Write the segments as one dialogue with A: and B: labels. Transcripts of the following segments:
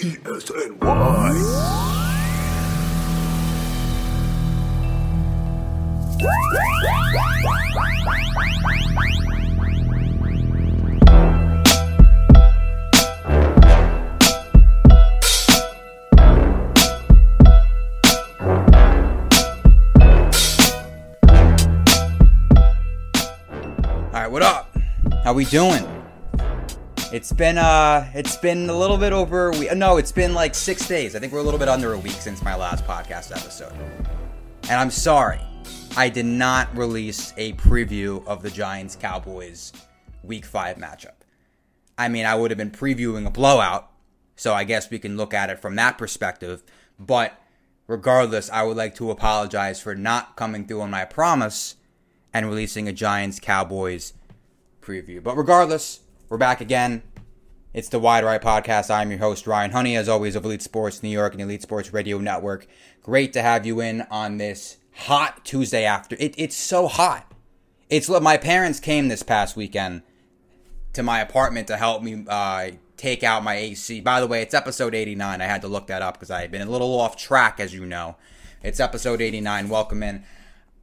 A: All right, what up? How we doing? It's been uh, it's been a little bit over. We no, it's been like six days. I think we're a little bit under a week since my last podcast episode. And I'm sorry, I did not release a preview of the Giants Cowboys Week Five matchup. I mean, I would have been previewing a blowout, so I guess we can look at it from that perspective. But regardless, I would like to apologize for not coming through on my promise and releasing a Giants Cowboys preview. But regardless, we're back again. It's the Wide Right Podcast. I'm your host, Ryan Honey, as always, of Elite Sports New York and Elite Sports Radio Network. Great to have you in on this hot Tuesday after. It, it's so hot. It's my parents came this past weekend to my apartment to help me uh, take out my AC. By the way, it's episode 89. I had to look that up because I had been a little off track, as you know. It's episode 89. Welcome in.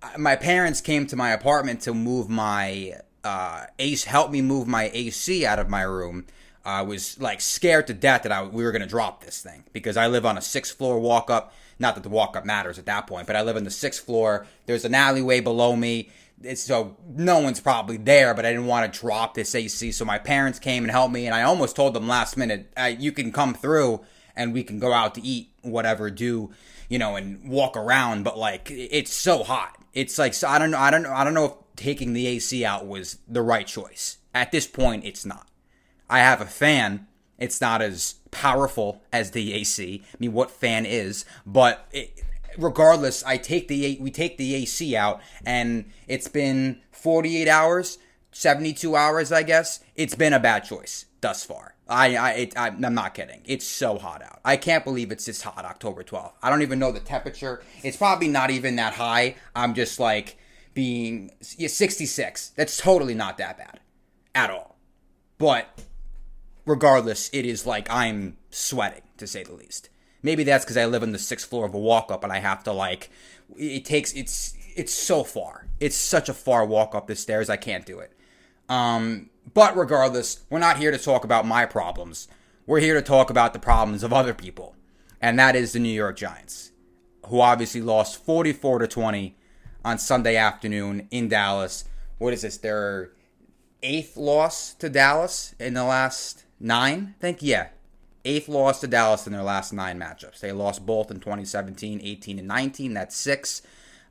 A: Uh, My parents came to my apartment to move my uh, ace, help me move my AC out of my room. I was like scared to death that I, we were going to drop this thing because I live on a sixth floor walk up. Not that the walk up matters at that point, but I live on the sixth floor. There's an alleyway below me. It's, so no one's probably there, but I didn't want to drop this AC. So my parents came and helped me, and I almost told them last minute, you can come through and we can go out to eat, whatever, do, you know, and walk around. But like, it's so hot. It's like, so I don't know, I don't know, I don't know if taking the AC out was the right choice. At this point, it's not. I have a fan. It's not as powerful as the AC. I mean, what fan is? But it, regardless, I take the we take the AC out, and it's been 48 hours, 72 hours, I guess. It's been a bad choice thus far. I, I, it, I, I'm not kidding. It's so hot out. I can't believe it's this hot, October 12th. I don't even know the temperature. It's probably not even that high. I'm just like being yeah, 66. That's totally not that bad at all. But regardless, it is like I'm sweating to say the least. Maybe that's because I live on the sixth floor of a walk up and I have to like. It takes it's it's so far. It's such a far walk up the stairs. I can't do it. Um, but regardless, we're not here to talk about my problems. We're here to talk about the problems of other people, and that is the New York Giants, who obviously lost 44 to 20 on Sunday afternoon in Dallas. What is this? Their eighth loss to Dallas in the last nine? I think yeah, eighth loss to Dallas in their last nine matchups. They lost both in 2017, 18, and 19. That's six.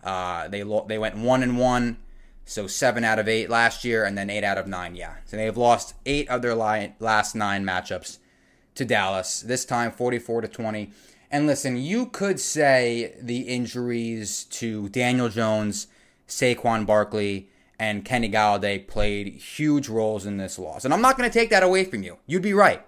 A: Uh, they lo- they went one and one, so seven out of eight last year, and then eight out of nine. Yeah, so they have lost eight of their li- last nine matchups to Dallas. This time, 44 to 20. And listen, you could say the injuries to Daniel Jones, Saquon Barkley, and Kenny Golladay played huge roles in this loss. And I'm not going to take that away from you. You'd be right.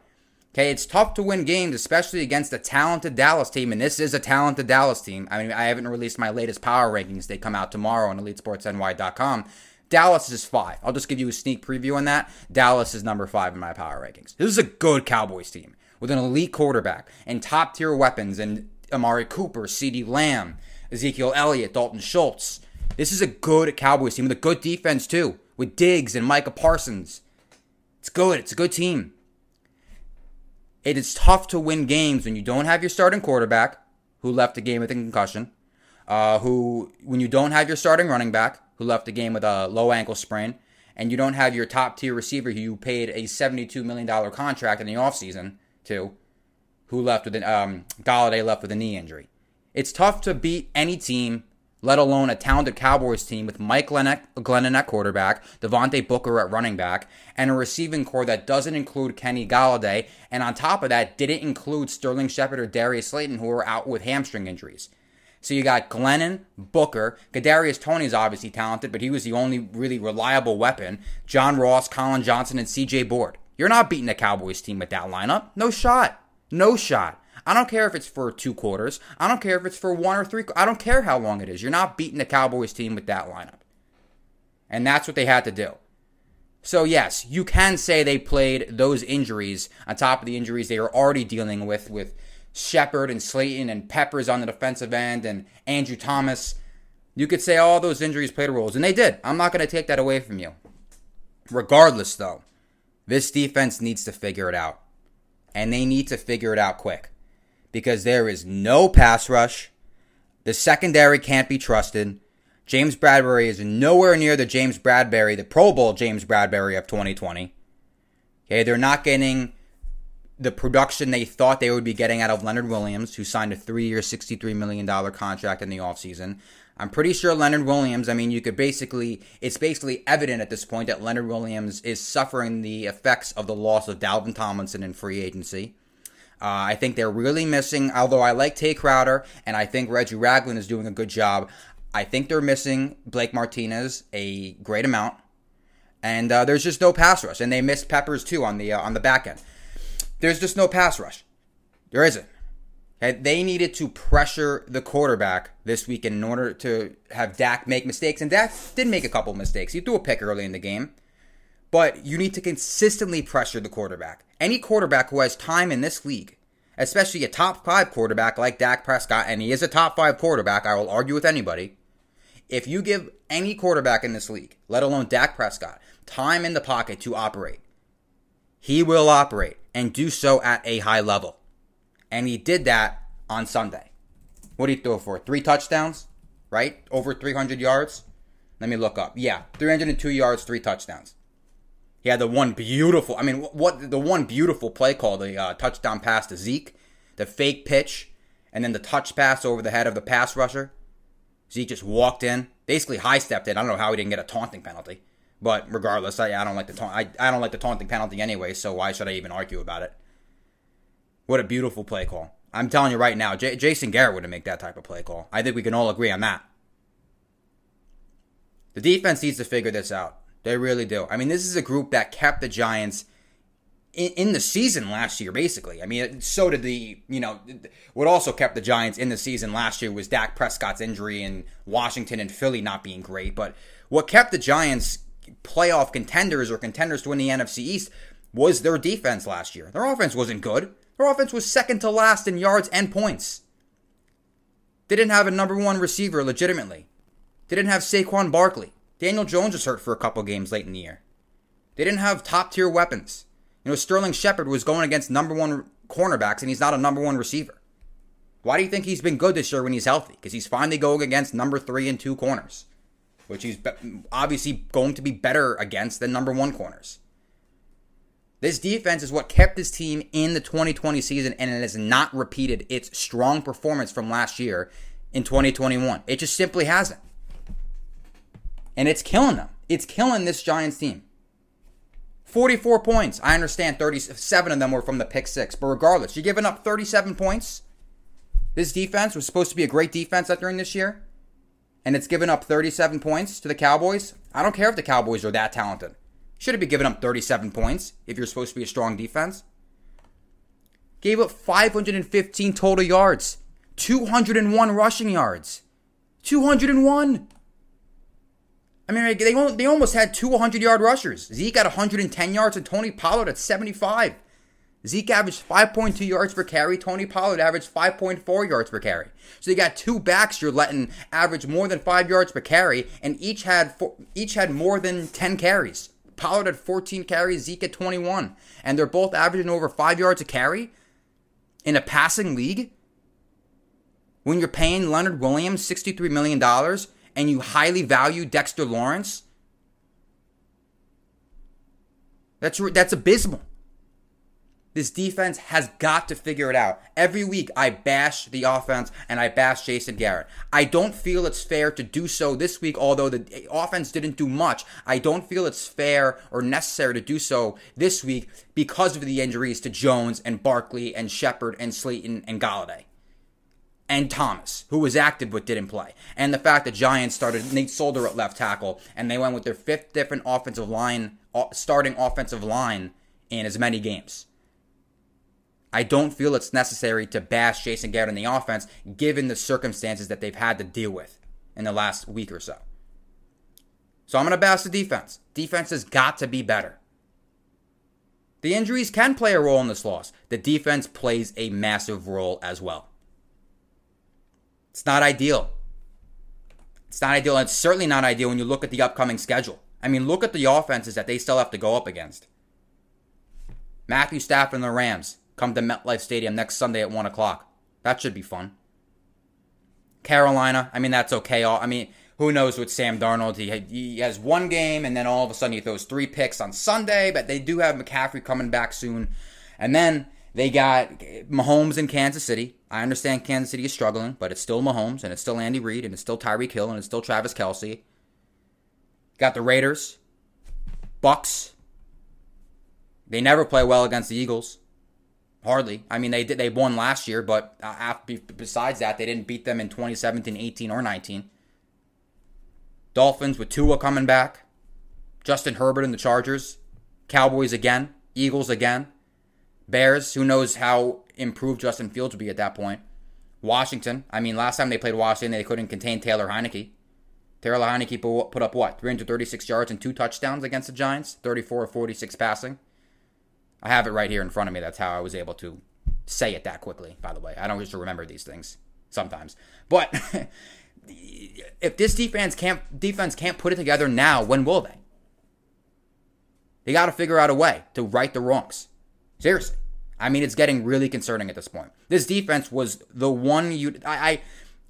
A: Okay, it's tough to win games, especially against a talented Dallas team, and this is a talented Dallas team. I mean, I haven't released my latest power rankings. They come out tomorrow on EliteSportsNY.com. Dallas is five. I'll just give you a sneak preview on that. Dallas is number five in my power rankings. This is a good Cowboys team with an elite quarterback and top tier weapons and Amari Cooper, CeeDee Lamb, Ezekiel Elliott, Dalton Schultz. This is a good Cowboys team with a good defense too, with Diggs and Micah Parsons. It's good. It's a good team. It is tough to win games when you don't have your starting quarterback, who left the game with a concussion, uh, who when you don't have your starting running back, who left the game with a low ankle sprain, and you don't have your top tier receiver who you paid a $72 million contract in the offseason to, who left with an, um, Golladay left with a knee injury. It's tough to beat any team, let alone a talented Cowboys team with Mike Glennon, Glennon at quarterback, Devontae Booker at running back, and a receiving corps that doesn't include Kenny Golladay, and on top of that, didn't include Sterling Shepard or Darius Slayton, who are out with hamstring injuries. So you got Glennon, Booker, Kadarius Toney's obviously talented, but he was the only really reliable weapon. John Ross, Collin Johnson, and CJ Board. You're not beating the Cowboys team with that lineup. No shot. No shot. I don't care if it's for two quarters. I don't care if it's for one or three. I don't care how long it is. You're not beating the Cowboys team with that lineup. And that's what they had to do. So, yes, you can say they played those injuries on top of the injuries they were already dealing with, with Shepard and Slayton and Peppers on the defensive end and Andrew Thomas. You could say all those injuries played roles, and they did. I'm not going to take that away from you. Regardless, though, this defense needs to figure it out. And they need to figure it out quick because there is no pass rush. The secondary can't be trusted. James Bradberry is nowhere near the James Bradberry, the Pro Bowl James Bradberry of 2020. Okay, they're not getting the production they thought they would be getting out of Leonard Williams, who signed a three year, $63 million contract in the offseason. I'm pretty sure Leonard Williams, I mean, you could basically, it's basically evident at this point that Leonard Williams is suffering the effects of the loss of Dalvin Tomlinson in free agency. Uh, I think they're really missing, although I like Tae Crowder and I think Reggie Ragland is doing a good job. I think they're missing Blake Martinez a great amount. And uh, there's just no pass rush. And they missed Peppers too on the uh, on the back end. There's just no pass rush. There isn't. Okay, they needed to pressure the quarterback this week in order to have Dak make mistakes. And Dak did make a couple mistakes. He threw a pick early in the game. But you need to consistently pressure the quarterback. Any quarterback who has time in this league, especially a top five quarterback like Dak Prescott, and he is a top five quarterback, I will argue with anybody. If you give any quarterback in this league, let alone Dak Prescott, time in the pocket to operate, he will operate and do so at a high level. And he did that on Sunday. What did he throw for? Three touchdowns, right? Over 300 yards. Let me look up. Yeah, 302 yards, three touchdowns. He had the one beautiful, I mean, what the one beautiful play call, the uh, touchdown pass to Zeke, the fake pitch, and then the touch pass over the head of the pass rusher. Zeke just walked in, basically high stepped it. I don't know how he didn't get a taunting penalty, but regardless, I, I don't like the taunt. I, I don't like the taunting penalty anyway. So why should I even argue about it? What a beautiful play call. I'm telling you right now, J- Jason Garrett wouldn't make that type of play call. I think we can all agree on that. The defense needs to figure this out. They really do. I mean, this is a group that kept the Giants in, in the season last year, basically. I mean, so did the, you know, what also kept the Giants in the season last year was Dak Prescott's injury and Washington and Philly not being great. But what kept the Giants playoff contenders or contenders to win the NFC East was their defense last year. Their offense wasn't good. Their offense was second to last in yards and points. They didn't have a number one receiver legitimately. They didn't have Saquon Barkley. Daniel Jones was hurt for a couple games late in the year. They didn't have top tier weapons. You know, Sterling Shepard was going against number one cornerbacks, and he's not a number one receiver. Why do you think he's been good this year when he's healthy? Because he's finally going against number three and two corners, which he's obviously going to be better against than number one corners. This defense is what kept this team in the 2020 season, and it has not repeated its strong performance from last year in 2021. It just simply hasn't. And it's killing them. It's killing this Giants team. 44 points. I understand 37 of them were from the pick six, but regardless, you're giving up 37 points. This defense was supposed to be a great defense during this year, and it's given up 37 points to the Cowboys. I don't care if the Cowboys are that talented. Should have be giving up 37 points if you're supposed to be a strong defense. Gave up 515 total yards, 201 rushing yards. 201. I mean, they, they almost had two 100 yard rushers. Zeke got 110 yards and Tony Pollard at 75. Zeke averaged 5.2 yards per carry. Tony Pollard averaged 5.4 yards per carry. So you got two backs you're letting average more than five yards per carry, and each had four, each had more than 10 carries. Pollard had 14 carries, Zeke at 21, and they're both averaging over five yards a carry in a passing league. When you're paying Leonard Williams $63 million and you highly value Dexter Lawrence, that's that's abysmal. This defense has got to figure it out. Every week I bash the offense and I bash Jason Garrett. I don't feel it's fair to do so this week, although the offense didn't do much. I don't feel it's fair or necessary to do so this week because of the injuries to Jones and Barkley and Shepard and Slayton and Golladay and Thomas, who was active but didn't play. And the fact that Giants started Nate Solder at left tackle and they went with their fifth different offensive line, uh, starting offensive line in as many games. I don't feel it's necessary to bash Jason Garrett in the offense given the circumstances that they've had to deal with in the last week or so. So I'm going to bash the defense. Defense has got to be better. The injuries can play a role in this loss. The defense plays a massive role as well. It's not ideal. It's not ideal. And it's certainly not ideal when you look at the upcoming schedule. I mean, look at the offenses that they still have to go up against. Matthew Stafford and the Rams come to MetLife Stadium next Sunday at 1 o'clock. That should be fun. Carolina, I mean, that's okay. I mean, who knows with Sam Darnold? He, he has one game, and then all of a sudden he throws three picks on Sunday, but they do have McCaffrey coming back soon. And then they got Mahomes in Kansas City. I understand Kansas City is struggling, but it's still Mahomes, and it's still Andy Reid, and it's still Tyreek Hill, and it's still Travis Kelce. Got the Raiders, Bucs. They never play well against the Eagles. Hardly. I mean, they did. They won last year, but uh, besides that, they didn't beat them in 2017, 18, or 19. Dolphins with Tua coming back. Justin Herbert and the Chargers. Cowboys again. Eagles again. Bears, who knows how improved Justin Fields will be at that point. Washington, I mean, last time they played Washington, they couldn't contain Taylor Heinicke. Taylor Heinicke put up what? 336 yards and two touchdowns against the Giants, 34 or 46 passing. I have it right here in front of me. That's how I was able to say it that quickly, by the way. I don't just remember these things sometimes. But if this defense can't defense can't put it together now, when will they? They got to figure out a way to right the wrongs. Seriously. I mean, it's getting really concerning at this point. This defense was the one you. I, I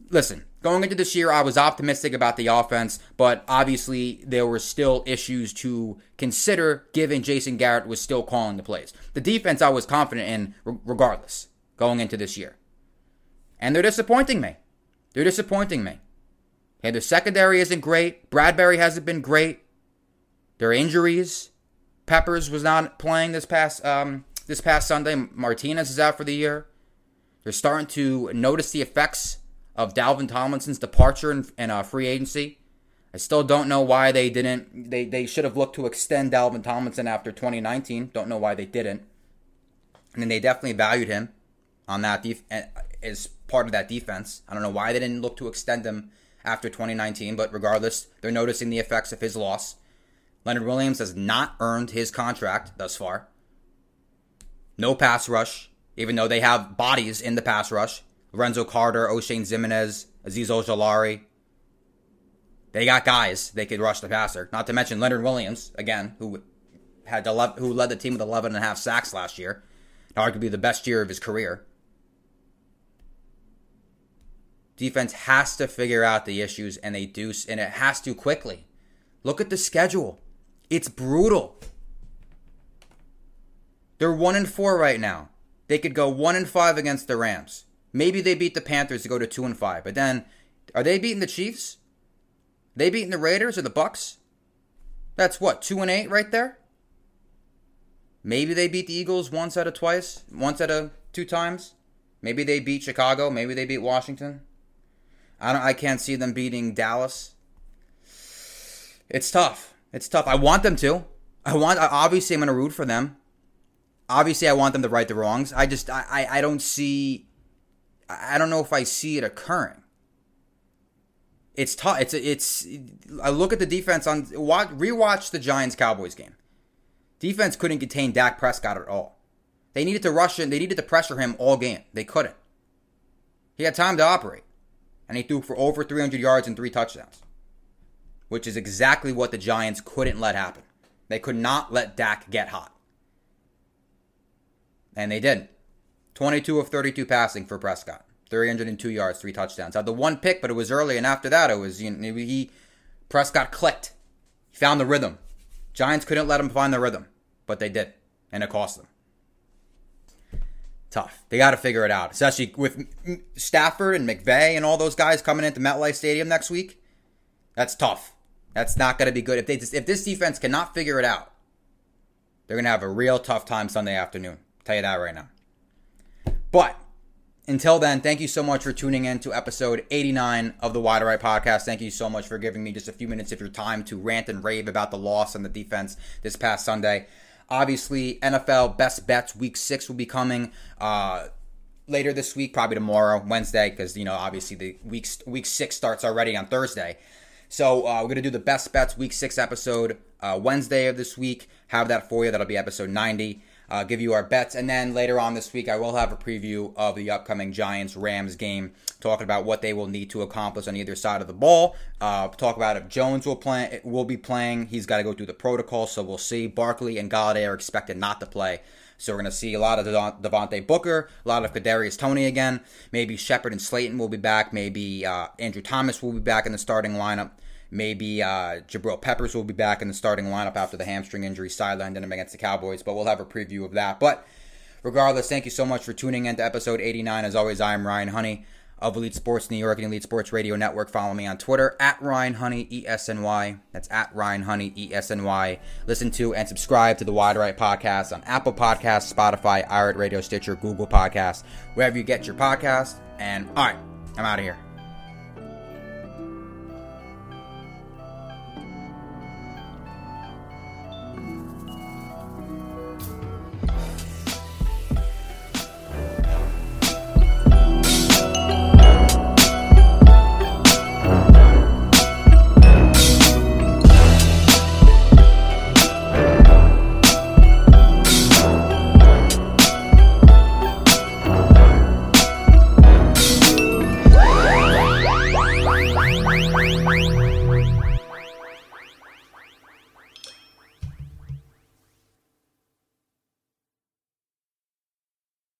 A: listen. Going into this year, I was optimistic about the offense, but obviously there were still issues to consider. Given Jason Garrett was still calling the plays, the defense I was confident in, regardless, going into this year, and they're disappointing me. They're disappointing me. Okay, the secondary isn't great. Bradberry hasn't been great. There are injuries. Peppers was not playing this past um, this past Sunday. Martinez is out for the year. They're starting to notice the effects of Dalvin Tomlinson's departure and, in uh, free agency. I still don't know why they didn't. They they should have looked to extend Dalvin Tomlinson after 2019. Don't know why they didn't. And then they definitely valued him on that def- as part of that defense. I don't know why they didn't look to extend him after 2019, but regardless, they're noticing the effects of his loss. Leonard Williams has not earned his contract thus far. No pass rush, even though they have bodies in the pass rush. Lorenzo Carter, Oshane Ximines, Azeez Ojulari. They got guys they could rush the passer. Not to mention Leonard Williams, again, who had 11, who led the team with 11 and a half sacks last year. Arguably the best year of his career. Defense has to figure out the issues, and they do, and it has to quickly. Look at the schedule; it's brutal. They're one and four right now. They could go one and five against the Rams. Maybe they beat the Panthers to go to two and five. But then, are they beating the Chiefs? They beating the Raiders or the Bucs? That's what two and eight right there. Maybe they beat the Eagles once out of twice, once out of two times. Maybe they beat Chicago. Maybe they beat Washington. I don't. I can't see them beating Dallas. It's tough. It's tough. I want them to. I want. Obviously, I'm going to root for them. Obviously, I want them to right the wrongs. I just. I. I, I don't see. I don't know if I see it occurring. It's tough. It's. It's. I look at the defense on. Watch. Rewatch the Giants Cowboys game. Defense couldn't contain Dak Prescott at all. They needed to rush him. They needed to pressure him all game. They couldn't. He had time to operate and he threw for over 300 yards and three touchdowns, which is exactly what the Giants couldn't let happen. They could not let Dak get hot. And they did. 22 of 32 passing for Prescott. 302 yards, three touchdowns. Had the one pick, but it was early, and after that, it was you know, he Prescott clicked. He found the rhythm. Giants couldn't let him find the rhythm, but they did, and it cost them tough. They got to figure it out, especially with Stafford and McVay and all those guys coming into MetLife Stadium next week. That's tough. That's not going to be good. If they just, if this defense cannot figure it out, they're going to have a real tough time Sunday afternoon. Tell you that right now. But until then, thank you so much for tuning in to episode 89 of the Wide Right podcast. Thank you so much for giving me just a few minutes of your time to rant and rave about the loss on the defense this past Sunday. Obviously, NFL best bets week six will be coming uh, later this week, probably tomorrow, Wednesday, because you know obviously the week week six starts already on Thursday. So uh, we're gonna do the best bets week six episode uh, Wednesday of this week. Have that for you. That'll be episode 90. Uh, give you our bets, and then later on this week, I will have a preview of the upcoming Giants Rams game, talking about what they will need to accomplish on either side of the ball. Uh, talk about if Jones will play, will be playing. He's got to go through the protocol, so we'll see. Barkley and Golladay are expected not to play. So we're going to see a lot of Devontae Booker, a lot of Kadarius Toney again. Maybe Shepard and Slayton will be back. Maybe uh, Andrew Thomas will be back in the starting lineup. Maybe uh, Jabril Peppers will be back in the starting lineup after the hamstring injury sidelined him against the Cowboys, but we'll have a preview of that. But regardless, thank you so much for tuning in to episode 89. As always, I am Ryan Honey of Elite Sports New York and Elite Sports Radio Network. Follow me on Twitter at Ryan Honey E S N Y. That's at Ryan Honey E S N Y. Listen to and subscribe to the Wide Right Podcast on Apple Podcasts, Spotify, iHeartRadio, Stitcher, Google Podcasts, wherever you get your podcast. And all right, I'm out of here.